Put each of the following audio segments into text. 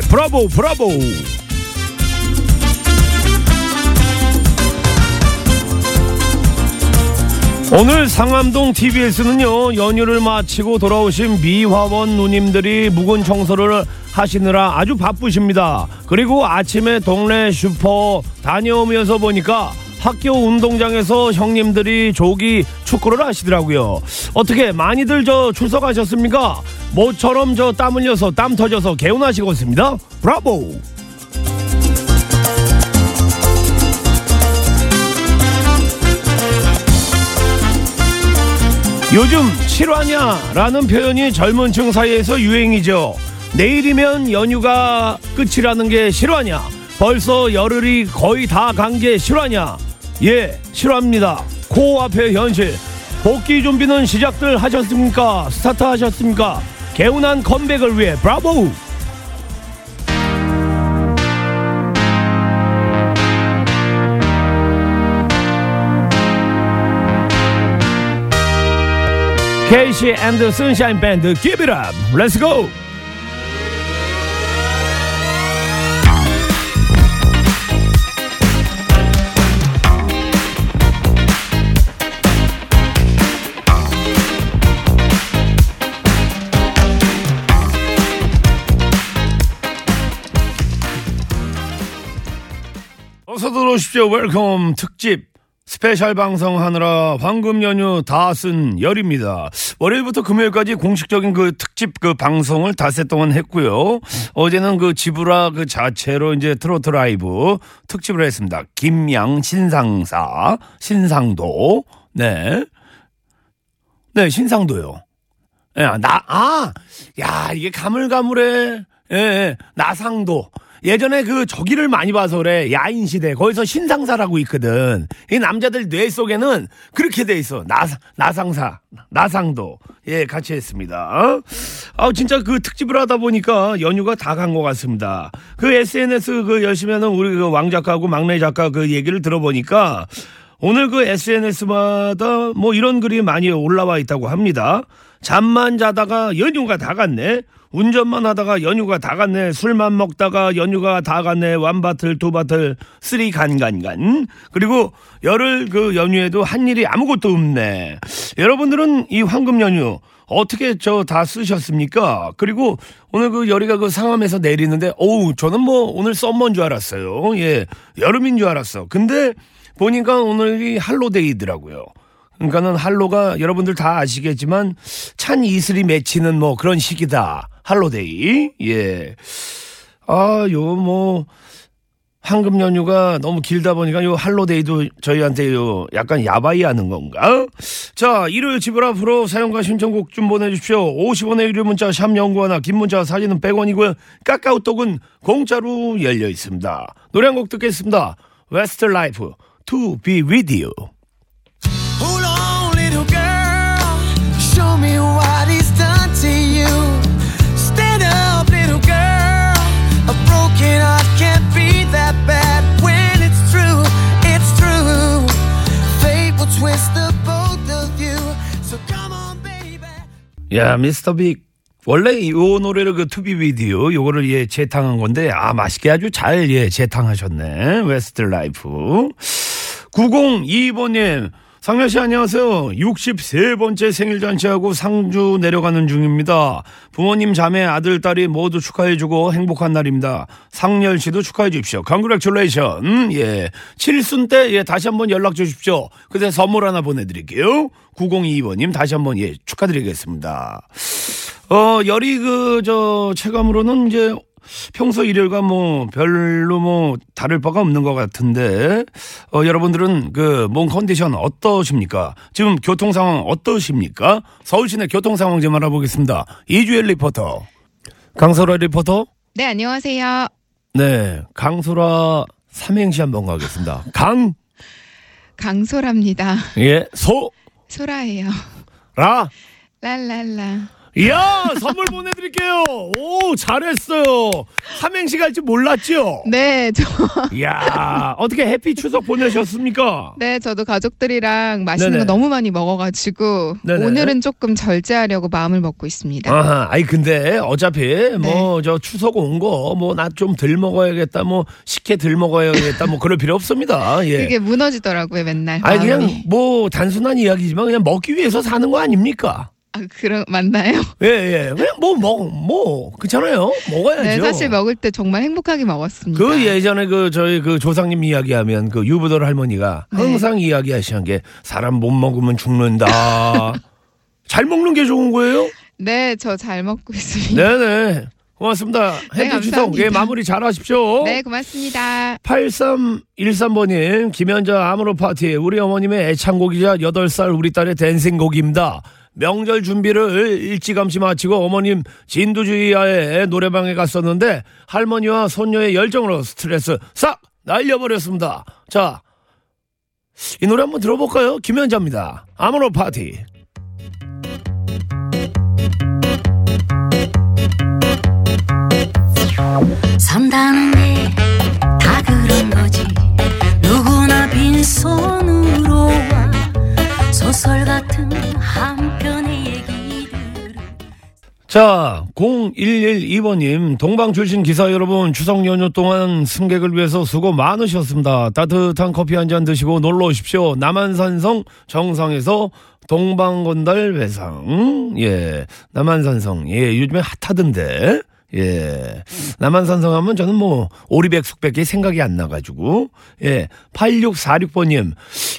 브라보 브라보 오늘 상암동 TBS는요 연휴를 마치고 돌아오신 미화원 누님들이 묵은 청소를 하시느라 아주 바쁘십니다. 그리고 아침에 동네 슈퍼 다녀오면서 보니까 학교 운동장에서 형님들이 조기 축구를 하시더라고요. 어떻게 많이들 저 출석하셨습니까? 모처럼 저 땀 흘려서 땀 터져서 개운하시고 있습니다. 브라보! 요즘 실화냐라는 표현이 젊은 층 사이에서 유행이죠. 내일이면 연휴가 끝이라는 게 실화냐? 벌써 열흘이 거의 다 간 게 실화냐? 예, 실화입니다. 코앞의 현실. 복귀 준비는 시작들 하셨습니까? 스타트 하셨습니까? 개운한 컴백을 위해 브라보! KC and Sunshine Band go! 어 들어오십시오. Welcome 특집 special 방송하느라 황금 연휴 다 쓴 렬입니다. 월요일부터 금요일까지 공식적인 그 특집 그 방송을 닷새 동안 했고요. 어제는 그 지브라 그 자체로 이제 트로트 라이브 특집을 했습니다. 김양 신상사 신상도 네. 네, 신상도요. 예, 나, 아, 야, 이게 가물가물해. 예, 예, 나상도. 예전에 그 저기를 많이 봐서 그래. 야인 시대. 거기서 신상사라고 있거든. 이 남자들 뇌 속에는 그렇게 돼 있어. 나, 나상사. 나상도. 예, 같이 했습니다. 아, 진짜 그 특집을 하다 보니까 연휴가 다 간 것 같습니다. 그 SNS 그 열심히 하는 우리 그 왕 작가하고 막내 작가 그 얘기를 들어보니까 오늘 그 SNS마다 뭐 이런 글이 많이 올라와 있다고 합니다. 잠만 자다가 연휴가 다 갔네. 운전만 하다가 연휴가 다 갔네. 술만 먹다가 연휴가 다 갔네. One bottle, two bottle, three 간간간. 그리고 열흘 그 연휴에도 한 일이 아무것도 없네. 여러분들은 이 황금 연휴 어떻게 저 다 쓰셨습니까? 그리고 오늘 그 렬이가 그 상암에서 내리는데, 어우, 저는 뭐 오늘 summer인 줄 알았어요. 예, 여름인 줄 알았어. 근데 보니까 오늘이 한로 day더라고요. 그러니까는 할로가 여러분들 다 아시겠지만 찬 이슬이 맺히는 뭐 그런 시기다. 할로데이. 예. 아, 요 뭐 황금 연휴가 너무 길다 보니까 요 할로데이도 저희한테 요 약간 야바이 하는 건가? 자, 일요일 집을 앞으로 사용과 신청곡 좀 보내주십시오. 50원의 유료 문자 샵 연구하나 긴 문자 사진은 100원이고요. 카카오톡은 공짜로 열려 있습니다. 노래 한 곡 듣겠습니다. 웨스트 라이프 To Be With You. 야, 미스터 빅. 원래 이 노래를 그 To Be With You 요거를 예 재탕한 건데 아 맛있게 아주 잘 예 재탕하셨네 웨스트 라이프 902번님 상렬 씨 안녕하세요. 63번째 생일 잔치하고 상주 내려가는 중입니다. 부모님 자매 아들 딸이 모두 축하해주고 행복한 날입니다. 상렬 씨도 축하해 주십시오. Congratulation 예. 7순 때 예 다시 한번 연락 주십시오. 그때 선물 하나 보내드릴게요. 9022번님 다시 한번 예 축하드리겠습니다. 어, 렬이 그, 저, 체감으로는 이제 평소 일요일과 뭐 별로 뭐 다를 바가 없는 것 같은데, 어, 여러분들은 그 몸 컨디션 어떠십니까? 지금 교통 상황 어떠십니까? 서울 시내 교통 상황 좀 알아보겠습니다. 이주엘 리포터. 강소라 리포터? 네, 안녕하세요. 네. 강소라 삼행시 한번 가겠습니다. 강, 강소라입니다. 예, 소, 소라예요. 라. 랄랄라. 이야 선물 보내드릴게요. 오 잘했어요. 삼행시 갈줄 몰랐죠. 네, 저, 이야 어떻게 해피 추석 보내셨습니까? 네, 저도 가족들이랑 맛있는 네네. 거 너무 많이 먹어가지고 네네. 오늘은 조금 절제하려고 마음을 먹고 있습니다. 아하, 아이 근데 어차피 뭐 저 추석 온 거 뭐 나 좀 덜 먹어야겠다 뭐 식혜 덜 먹어야겠다 뭐 그럴 필요 없습니다. 예. 그게 무너지더라고요, 맨날. 아니 그냥 마음이. 뭐 단순한 이야기지만 그냥 먹기 위해서 사는 거 아닙니까? 아, 그런 맞나요? 예, 예. 그냥 뭐, 먹, 뭐, 그렇잖아요. 먹어야죠. 네, 사실 먹을 때 정말 행복하게 먹었습니다. 그 예전에 그 저희 그 조상님 이야기하면 그 유부돌 할머니가 네. 항상 이야기하시는 게 사람 못 먹으면 죽는다. 잘 먹는 게 좋은 거예요? 네, 저 잘 먹고 있습니다. 네네. 고맙습니다. 네, 해피 추석 감사합니다. 예, 마무리 잘 하십시오. 네, 고맙습니다. 8313번님, 김현자 아모르 파티, 우리 어머님의 애창곡이자 8살 우리 딸의 댄싱곡입니다. 명절 준비를 일찌감치 마치고 어머님 진두주의하에 노래방에 갔었는데 할머니와 손녀의 열정으로 스트레스 싹 날려버렸습니다. 자, 이 노래 한번 들어볼까요? 김현자입니다. 아모르 파티. 산다는 게 다 그런 거지 누구나 빈손으로 와 소설 같은 얘기들 자, 0112번님, 동방 출신 기사 여러분, 추석 연휴 동안 승객을 위해서 수고 많으셨습니다. 따뜻한 커피 한 잔 드시고 놀러 오십시오. 남한산성 정상에서 동방건달 회상. 예, 남한산성. 예, 요즘에 핫하던데. 예. 남한산성 하면 저는 뭐, 오리백숙밖에 생각이 안 나가지고. 예. 8646번님.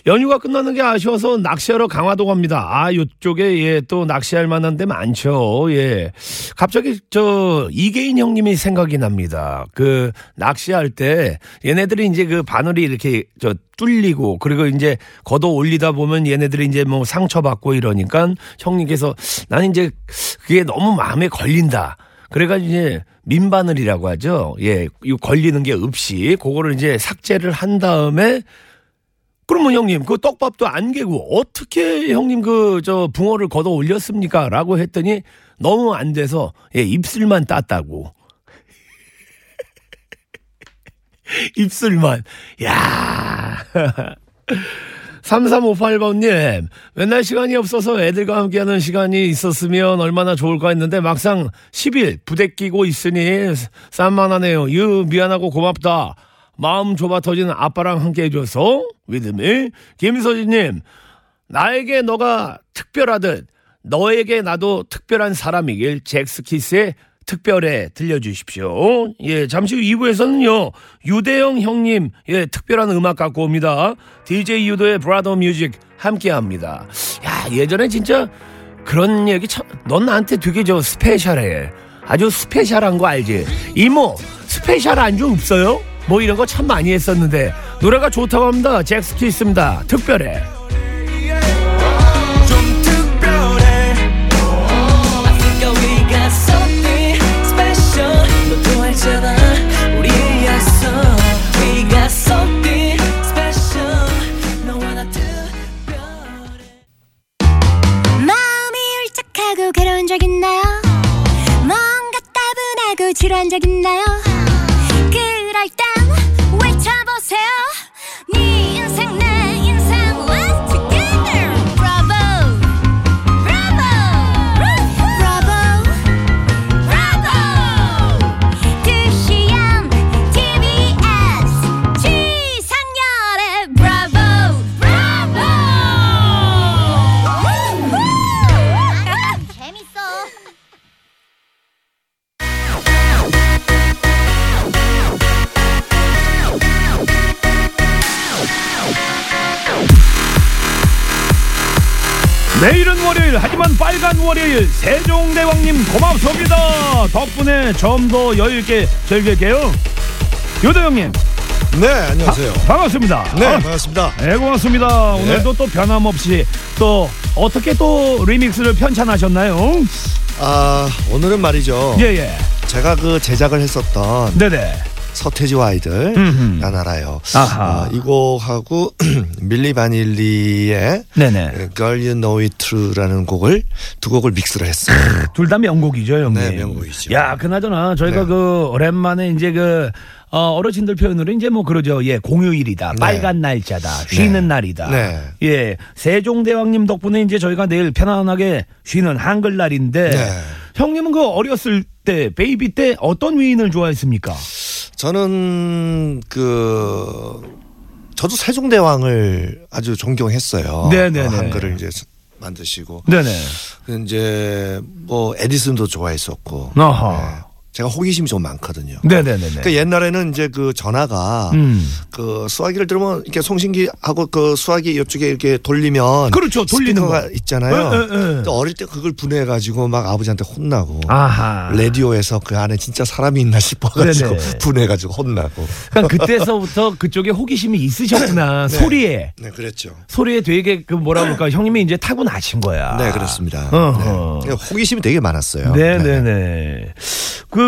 연휴가 끝나는 게 아쉬워서 낚시하러 강화도 갑니다. 아, 요쪽에, 예, 또 낚시할 만한 데 많죠. 예. 갑자기 저, 이계인 형님이 생각이 납니다. 그, 낚시할 때, 얘네들이 이제 그 바늘이 이렇게 저, 뚫리고, 그리고 이제 걷어 올리다 보면 얘네들이 이제 뭐 상처받고 이러니까 형님께서 나는 이제 그게 너무 마음에 걸린다. 그래가지고 이제 민바늘이라고 하죠. 예, 이 걸리는 게 없이 그거를 이제 삭제를 한 다음에 그러면 형님 그 떡밥도 안 개고 어떻게 형님 그 저 붕어를 걷어 올렸습니까?라고 했더니 너무 안 돼서 예 입술만 땄다고. 입술만. 야. 3358번님, 맨날 시간이 없어서 애들과 함께하는 시간이 있었으면 얼마나 좋을까 했는데 막상 10일 부대 끼고 있으니 쌈만하네요. 유, 미안하고 고맙다. 마음 좁아 터진 아빠랑 함께 해줘서 위드미. 김서진님, 나에게 너가 특별하듯 너에게 나도 특별한 사람이길 젝스키스의 특별해 들려주십시오. 예, 잠시 후 2부에서는요, 유대영 형님, 예, 특별한 음악 갖고 옵니다. DJ 유도의 brother music 함께 합니다. 야, 예전에 진짜 그런 얘기 참, 넌 나한테 되게 저 special해. 아주 special한 거 알지? 이모, special 안주 없어요? 뭐 이런 거 참 많이 했었는데, 노래가 좋다고 합니다. 잭스키스입니다. 특별해. 지루한 적 있나요? 덕분에 좀 더 여유있게 즐길게요. 유도형님. 네, 안녕하세요. 반갑습니다. 네, 아, 반갑습니다. 네 고맙습니다. 오늘도 또 변함없이 또 어떻게 또 리믹스를 편찬하셨나요? 아, 오늘은 말이죠. 예 예. 제가 그 제작을 했었던 네네 서태지와 아이들 음흠. 난 알아요. 어, 이 곡하고 밀리 바닐리의 네네. Girl You Know It True라는 곡을 두 곡을 믹스를 했어요. 둘 다 명곡이죠, 형님. 네, 명곡이죠. 야, 그나저나 저희가 네. 그 오랜만에 이제 그 어, 어르신들 표현으로 이제 뭐 그러죠. 예, 공휴일이다. 네. 빨간 날짜다. 쉬는 날이다. 네. 예, 세종대왕님 덕분에 이제 저희가 내일 편안하게 쉬는 한글날인데 네. 형님은 그 어렸을 때 베이비 때 어떤 위인을 좋아했습니까? 저는 그 저도 세종대왕을 아주 존경했어요. 네네네. 어, 한글을 이제 만드시고 네네. 그 이제 뭐 에디슨도 좋아했었고. 어허. 네. 제가 호기심이 좀 많거든요. 네네네네. 그러니까 옛날에는 이제 그 전화가 음. 그 수화기를 들으면 이렇게 송신기하고 그 수화기 이쪽에 이렇게 돌리면 그렇죠. 돌리는 거. 있잖아요. 예, 예, 예. 근데 어릴 때 그걸 분해가지고 막 아버지한테 혼나고 아하. 라디오에서 그 안에 진짜 사람이 있나 싶어가지고 네네. 분해가지고 혼나고. 그러니까 그때서부터 그쪽에 호기심이 있으셨구나. 네. 소리에. 네, 그랬죠. 소리에 되게 그 뭐라 그럴까 형님이 이제 타고 나신 거야. 네, 그렇습니다. 네. 호기심이 되게 많았어요. 네네네. 그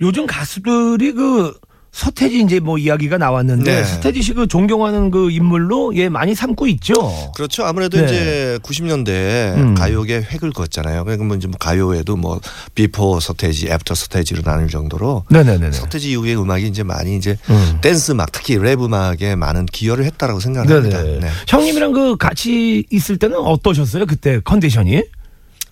요즘 가수들이 그 서태지 이제 뭐 이야기가 나왔는데 네. 서태지 씨 그 존경하는 그 인물로 예 많이 삼고 있죠. 그렇죠. 아무래도 네. 이제 90년대 음. 가요계 획을 그었잖아요. 그러니까 뭐 이제 뭐 가요에도 뭐 before 서태지, after 서태지로 나눌 정도로 네네네. 서태지 이후의 음악이 이제 많이 이제 음. 댄스 음악 특히 랩 음악에 많은 기여를 했다라고 생각합니다. 네. 형님이랑 그 같이 있을 때는 어떠셨어요? 그때 컨디션이?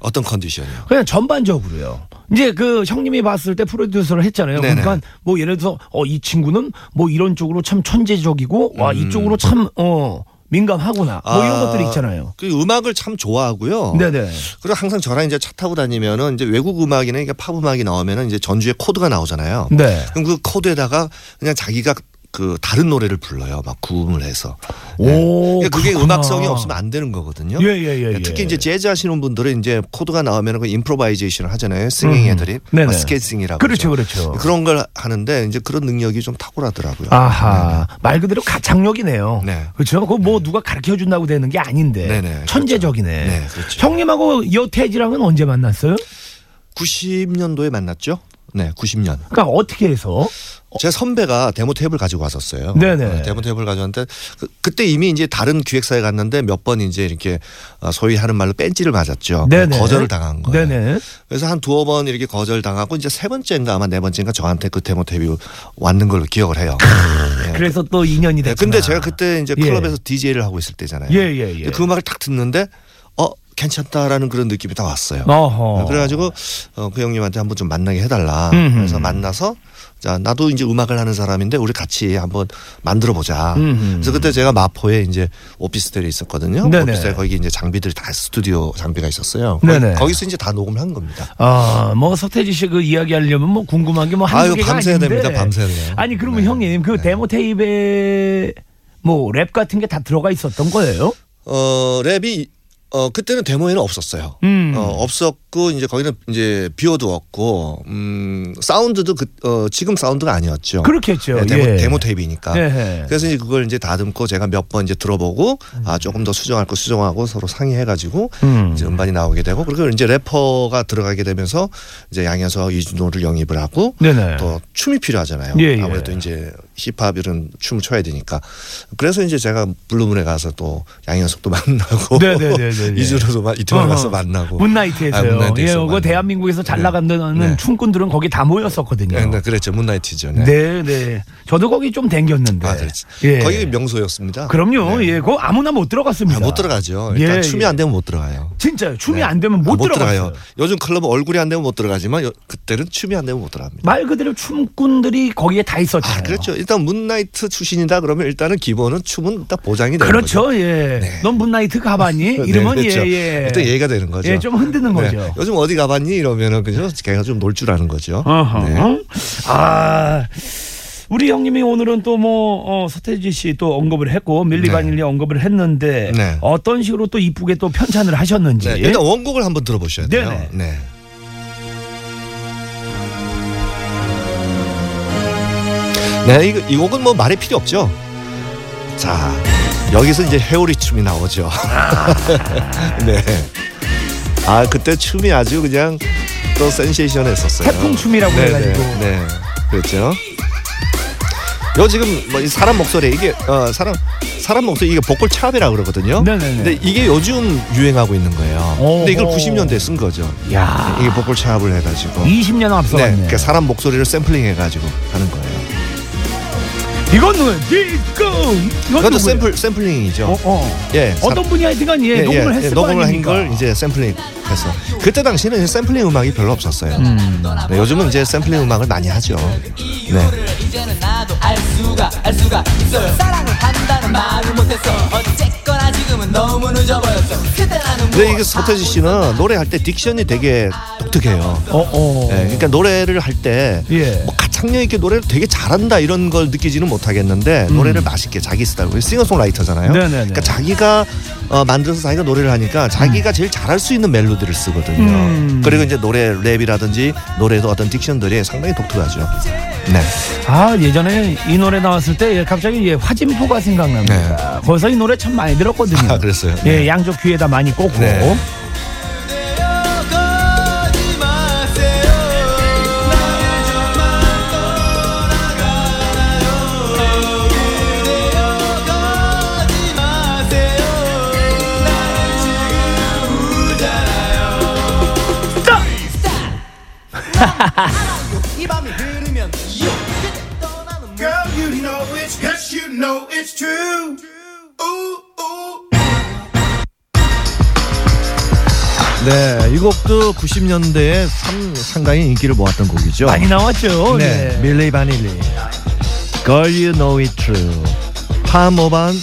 어떤 컨디션이요? 그냥 전반적으로요. 이제 그 형님이 봤을 때 프로듀서를 했잖아요. 네네. 그러니까 뭐 예를 들어서 어 이 친구는 뭐 이런 쪽으로 참 천재적이고 와 이쪽으로 참 어 민감하구나. 뭐 이런 음. 아, 것들이 있잖아요. 그 음악을 참 좋아하고요. 네네. 그리고 항상 저랑 이제 차 타고 다니면은 이제 외국 음악이나 이게 팝 음악이 나오면은 이제 전주에 코드가 나오잖아요. 네. 그럼 그 코드에다가 그냥 자기가 그 다른 노래를 불러요. 막 구음을 해서. 네. 오, 그러니까 그게 그렇구나. 음악성이 없으면 안 되는 거거든요. 예, 예, 예, 예. 특히 이제 재즈 하시는 분들은 이제 코드가 나오면 그 improvisation을 하잖아요. singing 애드립, 음. scatting이라고. 그렇죠, 그렇죠. 그런 걸 하는데 이제 그런 능력이 좀 탁월하더라고요. 아하 말 그대로 가창력이네요. 네. 그렇죠. 그거 뭐 누가 가르쳐 준다고 되는 게 아닌데 네네, 천재적이네. 네, 그렇죠. 형님하고 서태지랑은 언제 만났어요? 90년도에 만났죠? 네, 90년. 그러니까 어떻게 해서? 제 선배가 데모 테이프를 가지고 왔었어요. 네네. 어, 데모 테이프를 가져왔는데 그, 때 이미 이제 다른 기획사에 갔는데 몇 번 이제 이렇게 어, 소위 하는 말로 뺀지를 맞았죠. 네네. 거절을 당한 거예요. 네네. 그래서 한 두어 번 이렇게 거절 당하고 이제 세 번째인가 아마 네 번째인가 저한테 그 데모 테이프 왔는 걸로 기억을 해요. 예. 그래서 또 인연이 네, 됐구나. 근데 제가 그때 이제 예. 클럽에서 DJ를 하고 있을 때잖아요. 예, 예, 예. 그 음악을 딱 듣는데 어 괜찮다라는 그런 느낌이 딱 왔어요. 어허. 그래가지고 어, 그 형님한테 한번 좀 만나게 해달라. 음흠. 그래서 만나서 자 나도 이제 음악을 하는 사람인데 우리 같이 한번 만들어 보자. 그래서 그때 제가 마포에 이제 오피스텔에 있었거든요. 네네. 오피스텔 거기 이제 장비들이 다 스튜디오 장비가 있었어요. 거기, 네네. 거기서 이제 다 녹음을 한 겁니다. 아, 뭐 서태지 씨 그 이야기하려면 뭐 궁금한 게 뭐 한두 개가 밤새야 아닌데. 됩니다, 밤새야 돼요. 아니 그러면 네. 형님 그 네. 데모 테이프에 뭐 랩 같은 게 다 들어가 있었던 거예요? 어 랩이 어 그때는 데모에는 없었어요. 음. 어 없었고 이제 거기는 이제 비어두었고 음 사운드도 그 어, 지금 사운드가 아니었죠. 그렇겠죠. 네, 데모, 예. 데모 테이프니까. 예. 그래서 이제 그걸 이제 다듬고 제가 몇 번 이제 들어보고 아 조금 더 수정할 거 수정하고 서로 상의해가지고 음. 이제 음반이 나오게 되고 그리고 이제 래퍼가 들어가게 되면서 이제 양현석 이주노를 영입을 하고 네네. 또 춤이 필요하잖아요. 예, 예. 아무래도 이제 힙합 이런 춤을 춰야 되니까 그래서 이제 제가 블루문에 가서 또 양현석도 만나고 마- 이태원 가서. 만나고 문나이트에서요. 아, 문나이트에서 예, 만나고. 대한민국에서 잘 네. 나간다는 네. 춤꾼들은 거기 다 모였었거든요. 네, 네, 그랬죠 문나이트죠. 네. 네, 네. 저도 거기 좀 댕겼는데. 아, 그렇지. 예. 거기 명소였습니다. 그럼요. 네. 예, 그거 아무나 못 들어갔습니다. 아, 못 들어가죠. 일단 예, 춤이 예. 안 되면 못 들어가요. 진짜요. 춤이 네. 안 되면 못, 아, 못. 들어가요. 요즘 클럽은 얼굴이 안 되면 못 들어가지만 요- 그때는 춤이 안 되면 못 들어갑니다. 말 그대로 춤꾼들이 거기에 다 있었잖아요. 아, 그렇죠. 일단 문나이트 출신이다 그러면 일단은 기본은 춤은 일단 보장이 되는 그렇죠. 거죠. 예. 네. 넌 문나이트 가봤니? 이러면 네, 그렇죠. 예, 예. 일단 얘기가 되는 거죠. 예, 좀 흔드는 네. 거죠. 요즘 어디 가봤니 이러면은 그죠? 걔가 좀 놀 줄 아는 거죠. 어허. 네. 아. 우리 형님이 오늘은 또뭐 서태지 씨 또 언급을 했고 밀리 네. 바닐리 언급을 했는데 네. 어떤 식으로 또 이쁘게 또 편찬을 하셨는지 네, 일단 원곡을 한번 들어보셔야 돼요. 네네. 네. 네, 이거, 이 곡은 뭐 말이 필요 없죠. 자, 여기서 이제 회오리 춤이 나오죠. 네. 아, 그때 춤이 아주 그냥 또 센세이션했었어요. 태풍 춤이라고 네, 해가지고. 네, 네. 그렇죠. 요 지금 뭐 이 사람 목소리 이게 어 사람 사람 목소리 이게 보컬 차압이라 고 그러거든요. 네네네. 근데 이게 요즘 유행하고 있는 거예요. 근데 이걸 오호. 90년대에 쓴 거죠. 야, 이게 보컬 차압을 해가지고. 20년 네, 앞서갔네. 그러니까 사람 목소리를 샘플링 해가지고 하는 거예요. 이건 그것도 누구예요? 샘플 샘플링이죠. 어, 어. 예, 어떤 분이 하여튼간 예, 녹음을 했을 거 녹음을 한? 걸 이제 샘플링 해서 그때 당시는 샘플링 음악이 별로 없었어요. 음. 네, 요즘은 이제 샘플링 음악을 많이 하죠. 네. 근데 이게 서태지 씨는 노래할 때 딕션이 되게 독특해요. 어, 어. 네, 그러니까 노래를 할때 예. 뭐 가창력 있게 노래를 되게 잘한다 이런 걸 느끼지는 못하겠는데 노래를 맛있게 자기 스타일로 싱어송라이터잖아요. 음. 네네네. 그러니까 자기가 어, 만들어서 자기가 노래를 하니까 자기가 제일 잘할 수 있는 멜로디를 쓰거든요. 음. 그리고 이제 노래 랩이라든지 노래도 어떤 딕션들이 상당히 독특하죠. 네. 아 예전에 이 노래 나왔을 때 예, 갑자기 예, 화진포가 생각납니다. 거기서 이 노래 참 많이 들었거든요. 네. 아, 그랬어요? 예, 네. 양쪽 귀에다 많이 꽂고. 네. 네, 이 곡도 90년대에 참 상당히 인기를 모았던 곡이죠. 많이 나왔죠. 네, 네. 밀리 바닐리, Girl You Know It's True, 팹 모반,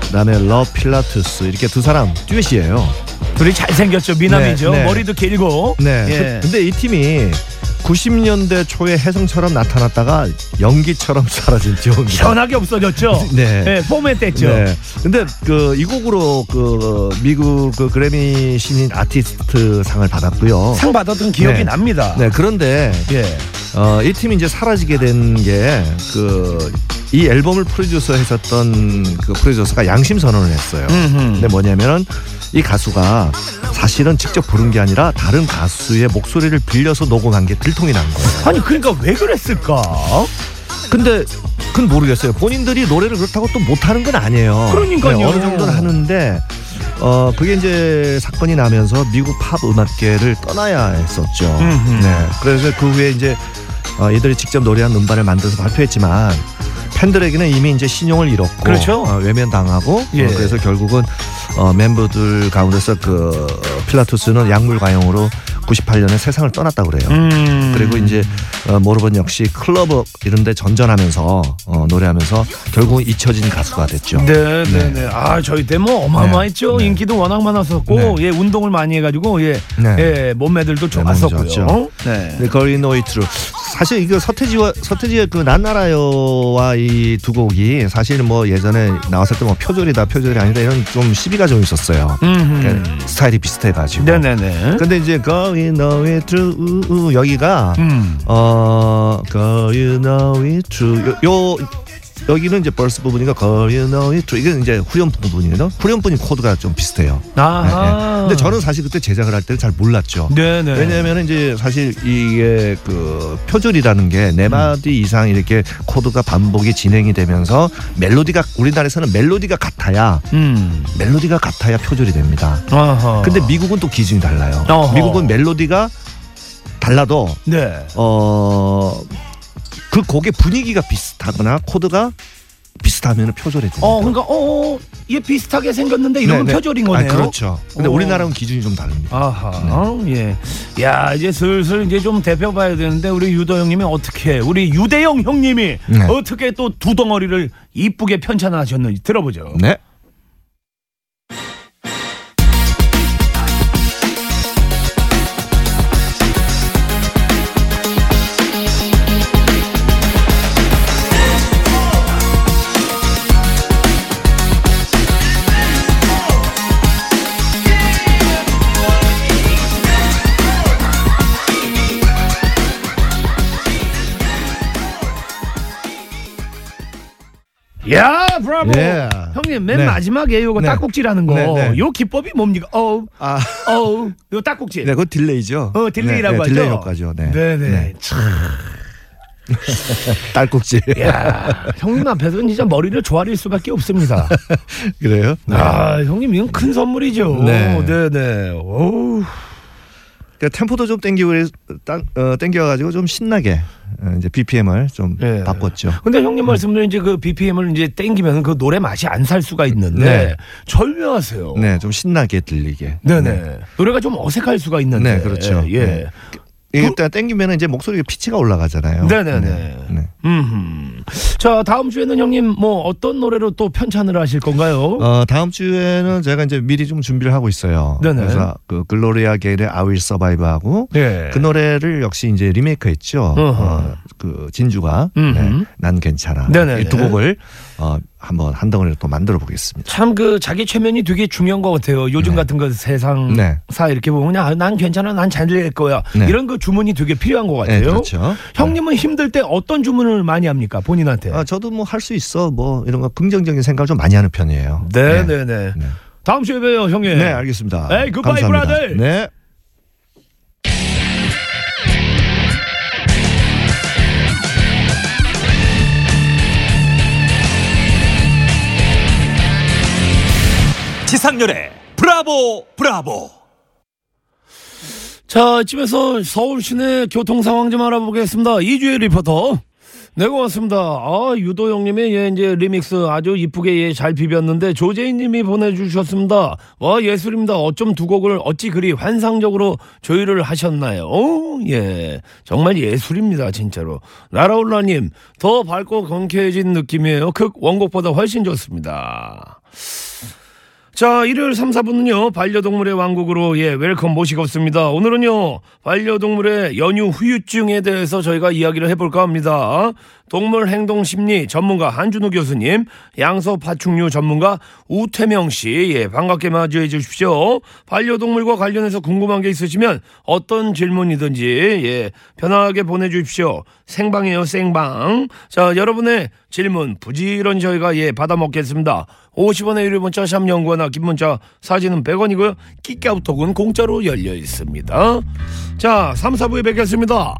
그다음에 롭 필라투스 이렇게 두 사람 듀엣이에요. 둘이 잘생겼죠. 미남이죠. 네, 네. 머리도 길고. 네. 예. 그- 근데 이 팀이 90년대 초에 혜성처럼 나타났다가 연기처럼 사라진 듀오입니다. 시원하게 없어졌죠. 네. 네, 포맷 됐죠. 네. 근데 그 이 곡으로 그 미국 그 그래미 신인 아티스트 상을 받았고요. 상 받았던 기억이 네. 납니다. 네, 그런데 예. 어, 이 팀이 이제 사라지게 된 게 그 이 앨범을 프로듀서 했었던 그 프로듀서가 양심 선언을 했어요. 음흠. 근데 뭐냐면은 이 가수가 사실은 직접 부른 게 아니라 다른 가수의 목소리를 빌려서 녹음한 게 들통이 난 거예요. 아니 그러니까 왜 그랬을까? 근데 그건 모르겠어요. 본인들이 노래를 그렇다고 또 못하는 건 아니에요. 그러니까요. 네, 어느 정도는 하는데 어 그게 이제 사건이 나면서 미국 팝 음악계를 떠나야 했었죠. 음흠. 네. 그래서 그 후에 이제 어, 이들이 직접 노래한 음반을 만들어서 발표했지만 팬들에게는 이미 이제 신용을 잃었고 그렇죠. 어, 외면당하고 예. 어, 그래서 결국은 어, 멤버들 가운데서 그 필라투스는 약물 과용으로 98년에 세상을 떠났다고 그래요. 음. 그리고 이제 어, 모르본 역시 클럽 이런데 전전하면서 어, 노래하면서 결국은 잊혀진 가수가 됐죠. 네, 네, 네. 네. 아, 저희 때 뭐 어마어마했죠. 네. 인기도 워낙 많았었고, 네. 예, 운동을 많이 해가지고, 예, 네. 예, 몸매들도 좋았었고요. 좋았죠. 네. 네, 거리 노이트로 사실 이거 서태지와 서태지의 그 난나라요와 이 두 곡이 사실 뭐 예전에 나왔을 때 뭐 표절이다 표절이 아니다 이런 좀 시비가 좀 있었어요. 음. 그러니까 스타일이 비슷해가지고. 네네네. 근데 이제 Girl You Know It's True 우, 우, 여기가 음. 어 Know It's True 요, 요 여기는 이제 verse It's True 이게 이제 후렴 부분이에요. 후렴 부분 코드가 좀 비슷해요. 네, 아하. 네. 근데 저는 사실 그때 제작을 할 때는 잘 몰랐죠. 네네. 왜냐하면 이제 사실 이게 그 표절이라는 게 네 마디 이상 이렇게 코드가 반복이 진행이 되면서 멜로디가 우리나라에서는 멜로디가 같아야 음. 멜로디가 같아야 표절이 됩니다. 아하. 근데 미국은 또 기준이 달라요. 어허. 미국은 멜로디가 달라도 네. 어 그 곡의 분위기가 비슷하거나 코드가 비슷하면 표절이 됩니다. 어, 그러니까, 어, 어, 얘 비슷하게 생겼는데 이러면 네, 네. 표절인 거네요. 아, 그렇죠. 근데 어. 우리나라는 기준이 좀 다릅니다. 아하, 예. 야, 이제 슬슬 이제 좀 대표 봐야 되는데 우리 유도 형님이 어떻게, 우리 유대영 형님이 네. 어떻게 또 두 덩어리를 이쁘게 편찬하셨는지 들어보죠. 네. 브라보. 예. 형님 맨 네. 마지막에 요거 네. 딸꾹질하는 거. 네, 네. 요 기법이 뭡니까? 어우, 아, 어우, 요 딸꾹질. 네, 그거 delay죠. 어, delay라고 네, 하죠. delay 효과죠. 네. 네 네. 참, 딸꾹질. 야, 형님 앞에서는 진짜 머리를 조아릴 수밖에 없습니다. 그래요? 아, 형님 이건 큰 선물이죠. 네. 네 네. 오우. 그러니까 템포도 좀 땡기고 어, 땡겨가지고 좀 신나게 어, 이제 BPM을 좀 네. 바꿨죠. 근데 형님 말씀대로 이제 그 BPM을 이제 땡기면 그 노래 맛이 안 살 수가 있는데 네. 절묘하세요. 네, 좀 신나게 들리게. 네네. 노래가 좀 어색할 수가 있는데. 네, 그렇죠. 예. 네. 이때 땡기면 이제 목소리 피치가 올라가잖아요. 네네네. 네. 음. 자, 다음 주에는 형님 뭐 어떤 노래로 또 편찬을 하실 건가요? 어, 다음 주에는 제가 이제 미리 좀 준비를 하고 있어요. 네네. 그래서 그 글로리아 게이너의 I Will Survive하고 네. 그 노래를 역시 이제 리메이크 했죠. 어허. 어, 그 진주가. 네, 난 괜찮아. 네네네. 이두 곡을 어, 한번 한 덩어리로 또 만들어 보겠습니다. 참 그 자기 최면이 되게 중요한 것 같아요. 요즘 네. 같은 거 세상사 네. 이렇게 보면 그냥 아, 난 괜찮아, 난 잘 될 거야. 네. 이런 그 주문이 되게 필요한 것 같아요. 네, 그렇죠. 형님은 힘들 때 어떤 주문을 많이 합니까 본인한테? 아, 저도 뭐 할 수 있어 뭐 이런 거 긍정적인 생각을 좀 많이 하는 편이에요. 네, 네, 네. 네. 다음 주에 봬요, 형님. 네, 알겠습니다. 에이, 굿바이, 감사합니다. 브라더. 네. 지상렬의 브라보 브라보 자, 이쯤에서 서울 시내 교통 상황 좀 알아보겠습니다. 이주혜 리포터. 네, 고맙습니다. 아, 유도 형님의 예, 이제 리믹스 아주 이쁘게 예, 잘 비볐는데 조재인 님이 보내주셨습니다. 와, 예술입니다. 어쩜 두 곡을 어찌 그리 환상적으로 조율을 하셨나요? 어, 예. 정말 예술입니다, 진짜로. 나라올라 님, 더 밝고 경쾌해진 느낌이에요. 극 원곡보다 훨씬 좋습니다. 자, 일요일 3, 4부는요, 반려동물의 왕국으로, 예, welcome 모시고 있습니다. 오늘은요, 반려동물의 연휴 후유증에 대해서 저희가 이야기를 해볼까 합니다. 동물 행동 심리 전문가 한준우 교수님, 양서 파충류 전문가 우태명 씨, 예, 반갑게 맞이해 주십시오. 반려동물과 관련해서 궁금한 게 있으시면 어떤 질문이든지, 예, 편하게 보내주십시오. 생방이에요, 생방. 자, 여러분의 질문 부지런히 저희가, 예, 받아 먹겠습니다. 50원의 유료 문자 샵 연구하나 긴 문자 사진은 100원이고요. 끼까우톡은 공짜로 열려 있습니다. 자, 3, 4부에 뵙겠습니다.